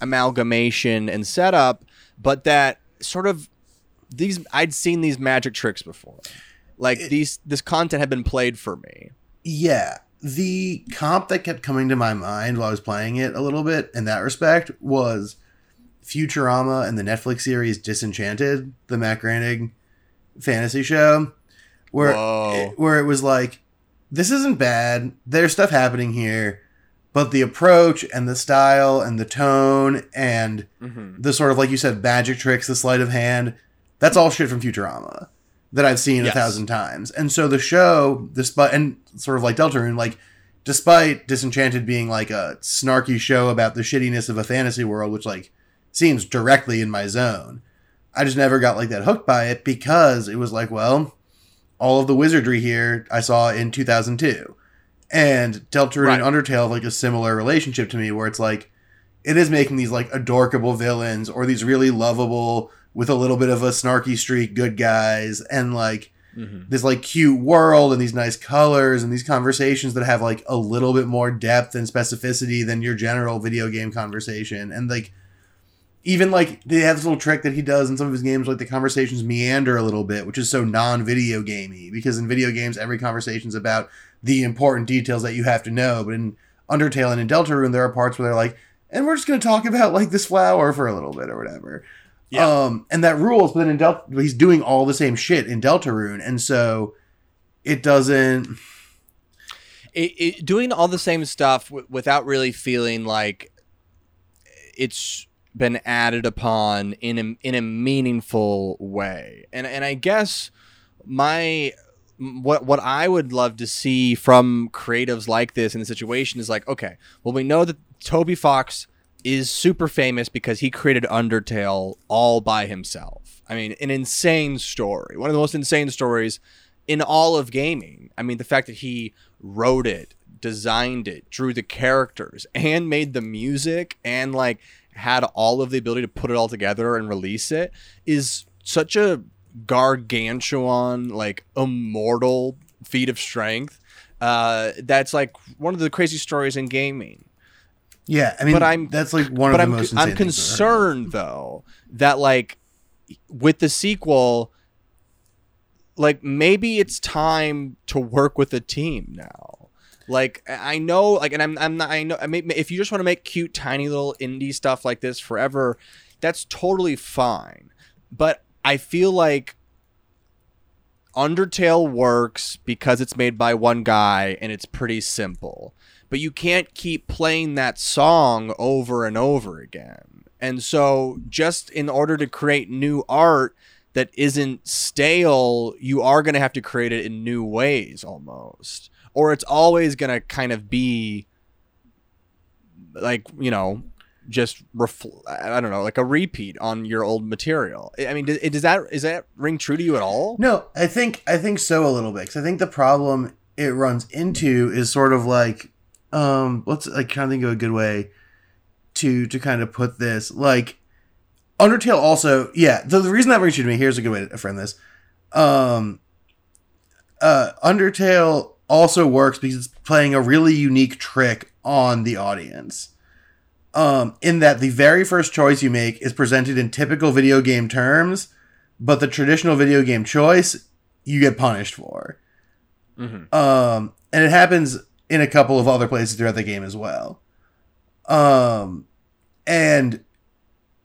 amalgamation and setup, but that sort of these I'd seen these magic tricks before. Like these this content had been played for me. Yeah. The comp that kept coming to my mind while I was playing it a little bit in that respect was Futurama and the Netflix series Disenchanted, the Matt Groening fantasy show, where it, where it was like, this isn't bad. There's stuff happening here, but the approach and the style and the tone and Mm-hmm. the sort of like you said magic tricks, the sleight of hand, that's all shit from Futurama that I've seen Yes. a thousand times. And so the show, despite and sort of like Deltarune, like despite Disenchanted being like a snarky show about the shittiness of a fantasy world, which like seems directly in my zone, I just never got like that hooked by it because it was like, well, all of the wizardry here I saw in 2002. And Deltarune Right. and Undertale have like a similar relationship to me where it's like it is making these like adorable villains or these really lovable with a little bit of a snarky streak good guys and like Mm-hmm. this like cute world and these nice colors and these conversations that have like a little bit more depth and specificity than your general video game conversation and like even like they have this little trick that he does in some of his games like the conversations meander a little bit which is so non-video gamey because in video games every conversation's about the important details that you have to know but in undertale and in deltarune there are parts where they're like and we're just going to talk about like this flower for a little bit or whatever Yeah. Um, and that rules, but then in Delta, he's doing all the same shit in Deltarune, and so it doesn't. it, it, doing all the same stuff w- without really feeling like it's been added upon in a, in a meaningful way. And and I guess my what what I would love to see from creatives like this in the situation is like, okay, well we know that Toby Fox is super famous because he created Undertale all by himself. I mean, an insane story. One of the most insane stories in all of gaming. I mean, the fact that he wrote it, designed it, drew the characters, and made the music, and like had all of the ability to put it all together and release it is such a gargantuan, like immortal feat of strength. Uh, that's like one of the crazy stories in gaming. Yeah, I mean, But I'm- that's like one of I'm the most. I'm I've ever concerned though that like with the sequel, like maybe it's time to work with a team now. Like I I know, like, and I'm I'm not. I know. I mean, if you just want to make cute, tiny little indie stuff like this forever, that's totally fine. But I feel like Undertale works because it's made by one guy and it's pretty simple. But you can't keep playing that song over and over again. And so, just in order to create new art that isn't stale, you are going to have to create it in new ways almost. Or it's always going to kind of be like, you know, just refl- I don't know, like a repeat on your old material. I mean, does, does that is that ring true to you at all? No, I think I think so a little bit. Cause I think the problem it runs into is sort of like, um, let's like kind of think of a good way to to kind of put this. Like, Undertale also, yeah. The, the reason that rings true to me here's a good way to frame this. Um, uh, Undertale also works because it's playing a really unique trick on the audience. Um, in that the very first choice you make is presented in typical video game terms, but the traditional video game choice you get punished for. Mm-hmm. Um, and it happens in a couple of other places throughout the game as well. Um, and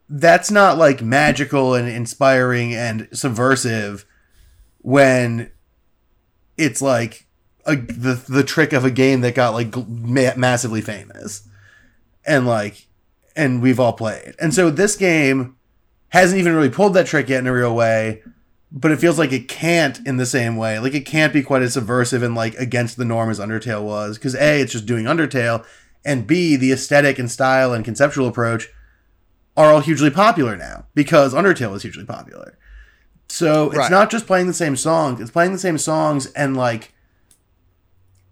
that's not like magical and inspiring and subversive when it's like a, the the trick of a game that got like ma- massively famous and like and we've all played. And so this game hasn't even really pulled that trick yet in a real way, but it feels like it can't in the same way. Like it can't be quite as subversive and like against the norm as Undertale was because A, it's just doing Undertale, and B, the aesthetic and style and conceptual approach are all hugely popular now because Undertale is hugely popular. So it's Right. not just playing the same songs, it's playing the same songs and like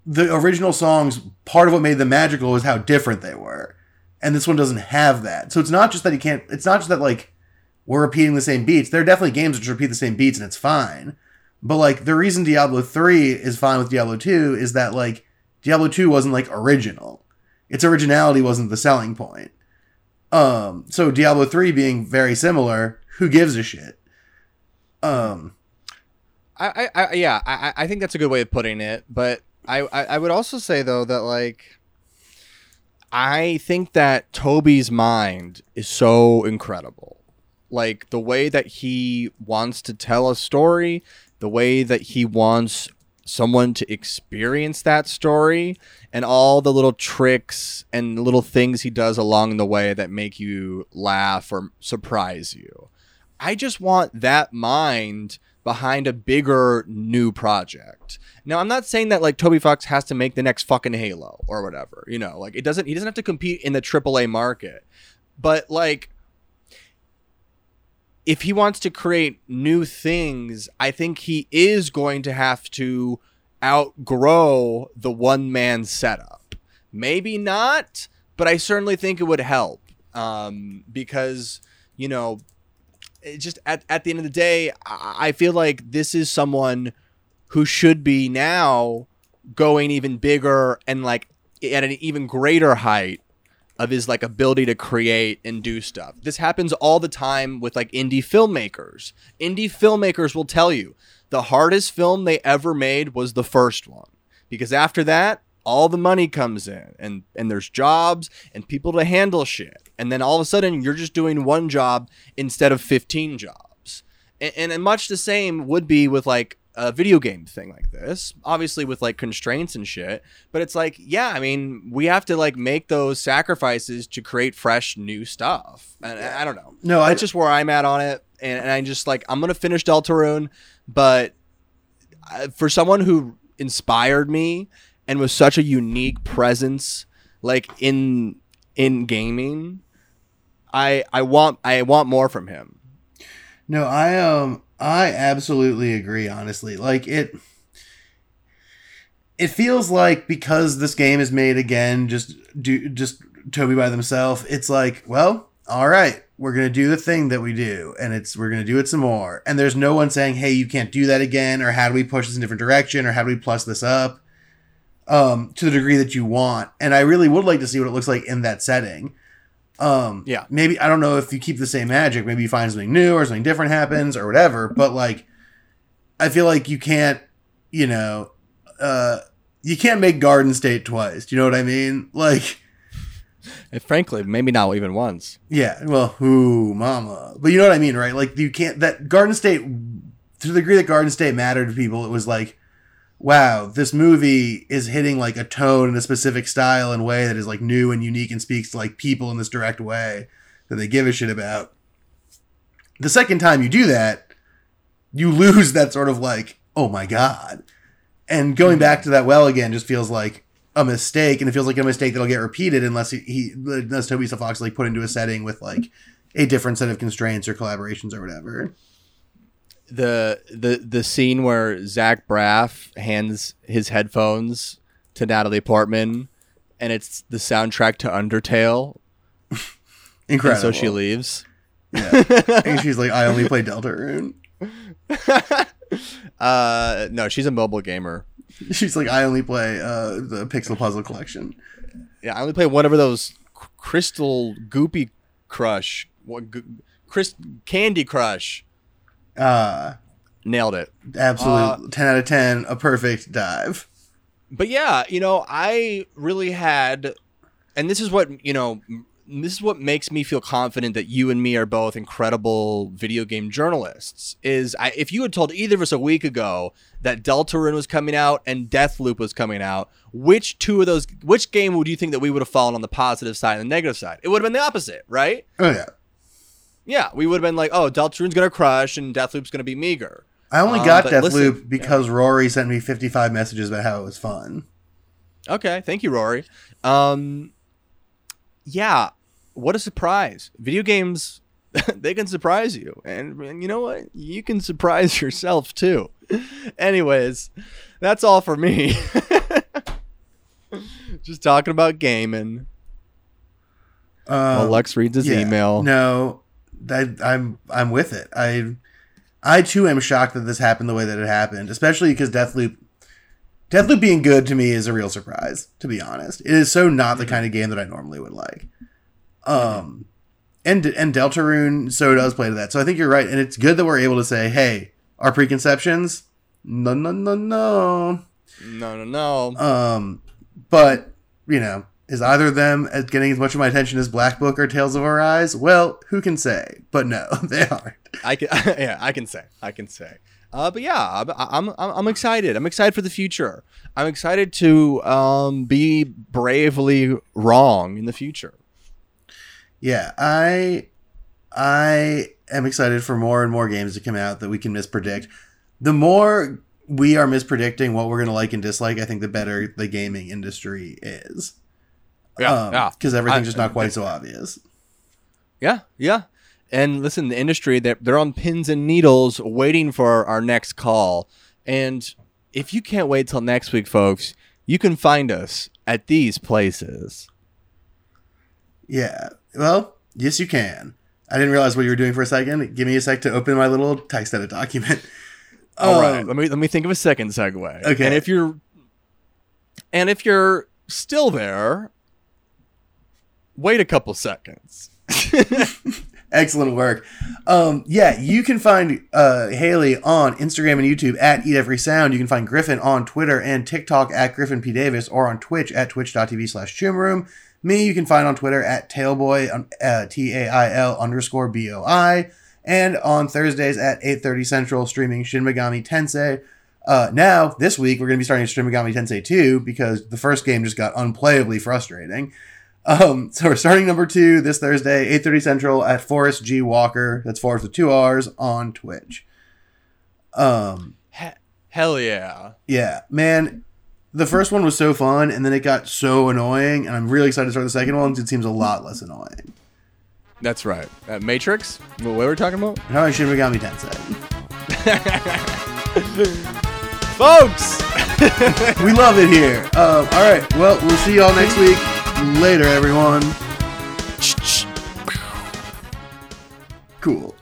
the original songs, part of what made them magical was how different they were. And this one doesn't have that. So it's not just that he can't it's not just that like we're repeating the same beats. There are definitely games which repeat the same beats and it's fine. But like the reason Diablo 3 is fine with Diablo 2 is that like Diablo 2 wasn't like original. Its originality wasn't the selling point. Um so Diablo 3 being very similar, who gives a shit? Um I, I, I yeah, I, I think that's a good way of putting it. But I, I, I would also say though that like, I think that Toby's mind is so incredible. Like the way that he wants to tell a story, the way that he wants someone to experience that story, and all the little tricks and little things he does along the way that make you laugh or surprise you. I just want that mind behind a bigger new project. Now, I'm not saying that like Toby Fox has to make the next fucking Halo or whatever. You know, like it doesn't. He doesn't have to compete in the AAA market, but like. If he wants to create new things, I think he is going to have to outgrow the one man setup. Maybe not, but I certainly think it would help um, because, you know, just at, at the end of the day, I feel like this is someone who should be now going even bigger and like at an even greater height of his like ability to create and do stuff. This happens all the time with like indie filmmakers. Indie filmmakers will tell you the hardest film they ever made was the first one because after that all the money comes in and and there's jobs and people to handle shit and then all of a sudden you're just doing one job instead of 15 jobs. And, and, and much the same would be with like a video game thing like this, obviously with like constraints and shit. But it's like, yeah, I mean, we have to like make those sacrifices to create fresh new stuff. And I, I don't know. No, I That's just where I'm at on it. And, and I just like, I'm going to finish Deltarune, but I- for someone who inspired me and was such a unique presence like in in gaming i i want i want more from him No, I um I absolutely agree honestly. Like it it feels like because this game is made again just do just Toby by themselves, it's like, well, all right, we're to do the thing that we do and it's we're to do it some more. And there's no one saying, "Hey, you can't do that again" or how do we push this in a different direction or how do we plus this up um to the degree that you want. And I really would like to see what it looks like in that setting. Um, Yeah. Maybe I don't know if you keep the same magic. Maybe you find something new or something different happens or whatever. But like, I feel like you can't, you know, uh, you can't make Garden State twice. Do you know what I mean? Like, and frankly maybe not even once yeah. Well, who, mama? But you know what I mean, right? Like, you can't. That Garden State, to the degree that Garden State mattered to people, it was like. Wow, this movie is hitting like a tone in a specific style and way that is like new and unique and speaks to like people in this direct way that they give a shit about. The second time you do that, you lose that sort of like, oh my god. And going back to that well again just feels like a mistake, and it feels like a mistake that'll get repeated unless he, he unless Toby Fox like put into a setting with like a different set of constraints or collaborations or whatever. The the the scene where zach braff hands his headphones to natalie portman and it's the soundtrack to undertale and Incredible. so she leaves Yeah. and she's like, I only play Deltarune. uh no she's a mobile gamer She's like, I only play uh, the Pixel Puzzle Collection. Yeah, I only play whatever those crystal goopy crush, what Chris Candy Crush. Uh, Nailed it. absolute Uh, 10 out of 10, a perfect dive. But yeah, you know, I really had, and this is what you know, this is what makes me feel confident that you and me are both incredible video game journalists. Is I, if you had told either of us a week ago that Deltarune was coming out and Deathloop was coming out, which two of those, which game would you think that we would have fallen on the positive side and the negative side? It would have been the opposite, right? Oh, yeah. Yeah, we would have been like, oh, Deltarune's gonna crush and Deathloop's gonna be meager. I only Um, got Deathloop listen, because Rory sent me 55 messages about how it was fun. Okay, thank you, Rory. Um, yeah, what a surprise! Video games, they can surprise you, and, and you know what? You can surprise yourself too. Anyways, that's all for me. Just talking about gaming. Uh, While Lex reads his yeah, email. No, I, I'm I'm with it. I I too am shocked that this happened the way that it happened, especially because Deathloop Deathloop being good to me is a real surprise. To be honest, it is so not the kind of game that I normally would like. Um, and and Deltarune so does play to that. So I think you're right, and it's good that we're able to say, hey, our preconceptions, no, no, no, no. No, no, no. Um, but you know, is either of them getting as much of my attention as Black Book or Tales of Arise? Well, who can say? But no, they aren't. I can, yeah, I can say, I can say. Uh, but yeah, I'm, I'm, I'm excited. I'm excited for the future. I'm excited to um, be bravely wrong in the future. Yeah, I I am excited for more and more games to come out that we can mispredict. The more we are mispredicting what we're gonna like and dislike, I think the better the gaming industry is. Yeah, yeah. Because everything's I- just not quite so obvious. Yeah, yeah. And listen, the industry they're, they're on pins and needles waiting for our next call. And if you can't wait till next week, folks, you can find us at these places. Yeah. Well, yes, you can. I didn't realize what you were doing for a second. Give me a sec to open my little text edit document. All right, Um, let me let me think of a second segue. Okay. And if you're and if you're still there, wait a couple seconds. Excellent work. Um, yeah, you can find uh, Haley on Instagram and YouTube at Eat Every Sound. You can find Griffin on Twitter and TikTok at Griffin P. Davis or on Twitch at twitch.tv slash Room. Me, you can find on Twitter at Tailboy, uh, T A I L underscore B O I, and on Thursdays at 8:30 Central, streaming Shin Megami Tensei. Uh, now, this week, we're going to be starting Shin Megami Tensei 2 because the first game just got unplayably frustrating. Um, so we're starting number two this Thursday, 8.30 Central at Forrest G. Walker. That's Forrest with two R's on Twitch. Um, He- hell yeah. yeah, man, the first one was so fun, and then it got so annoying, and I'm really excited to start the second one because it seems a lot less annoying. That's right. Uh, Matrix? What were we talking about? How about Shin Megami Tensei? Folks! we love it here. Um, all right, well, we'll see y'all next week. Later, everyone. Cool.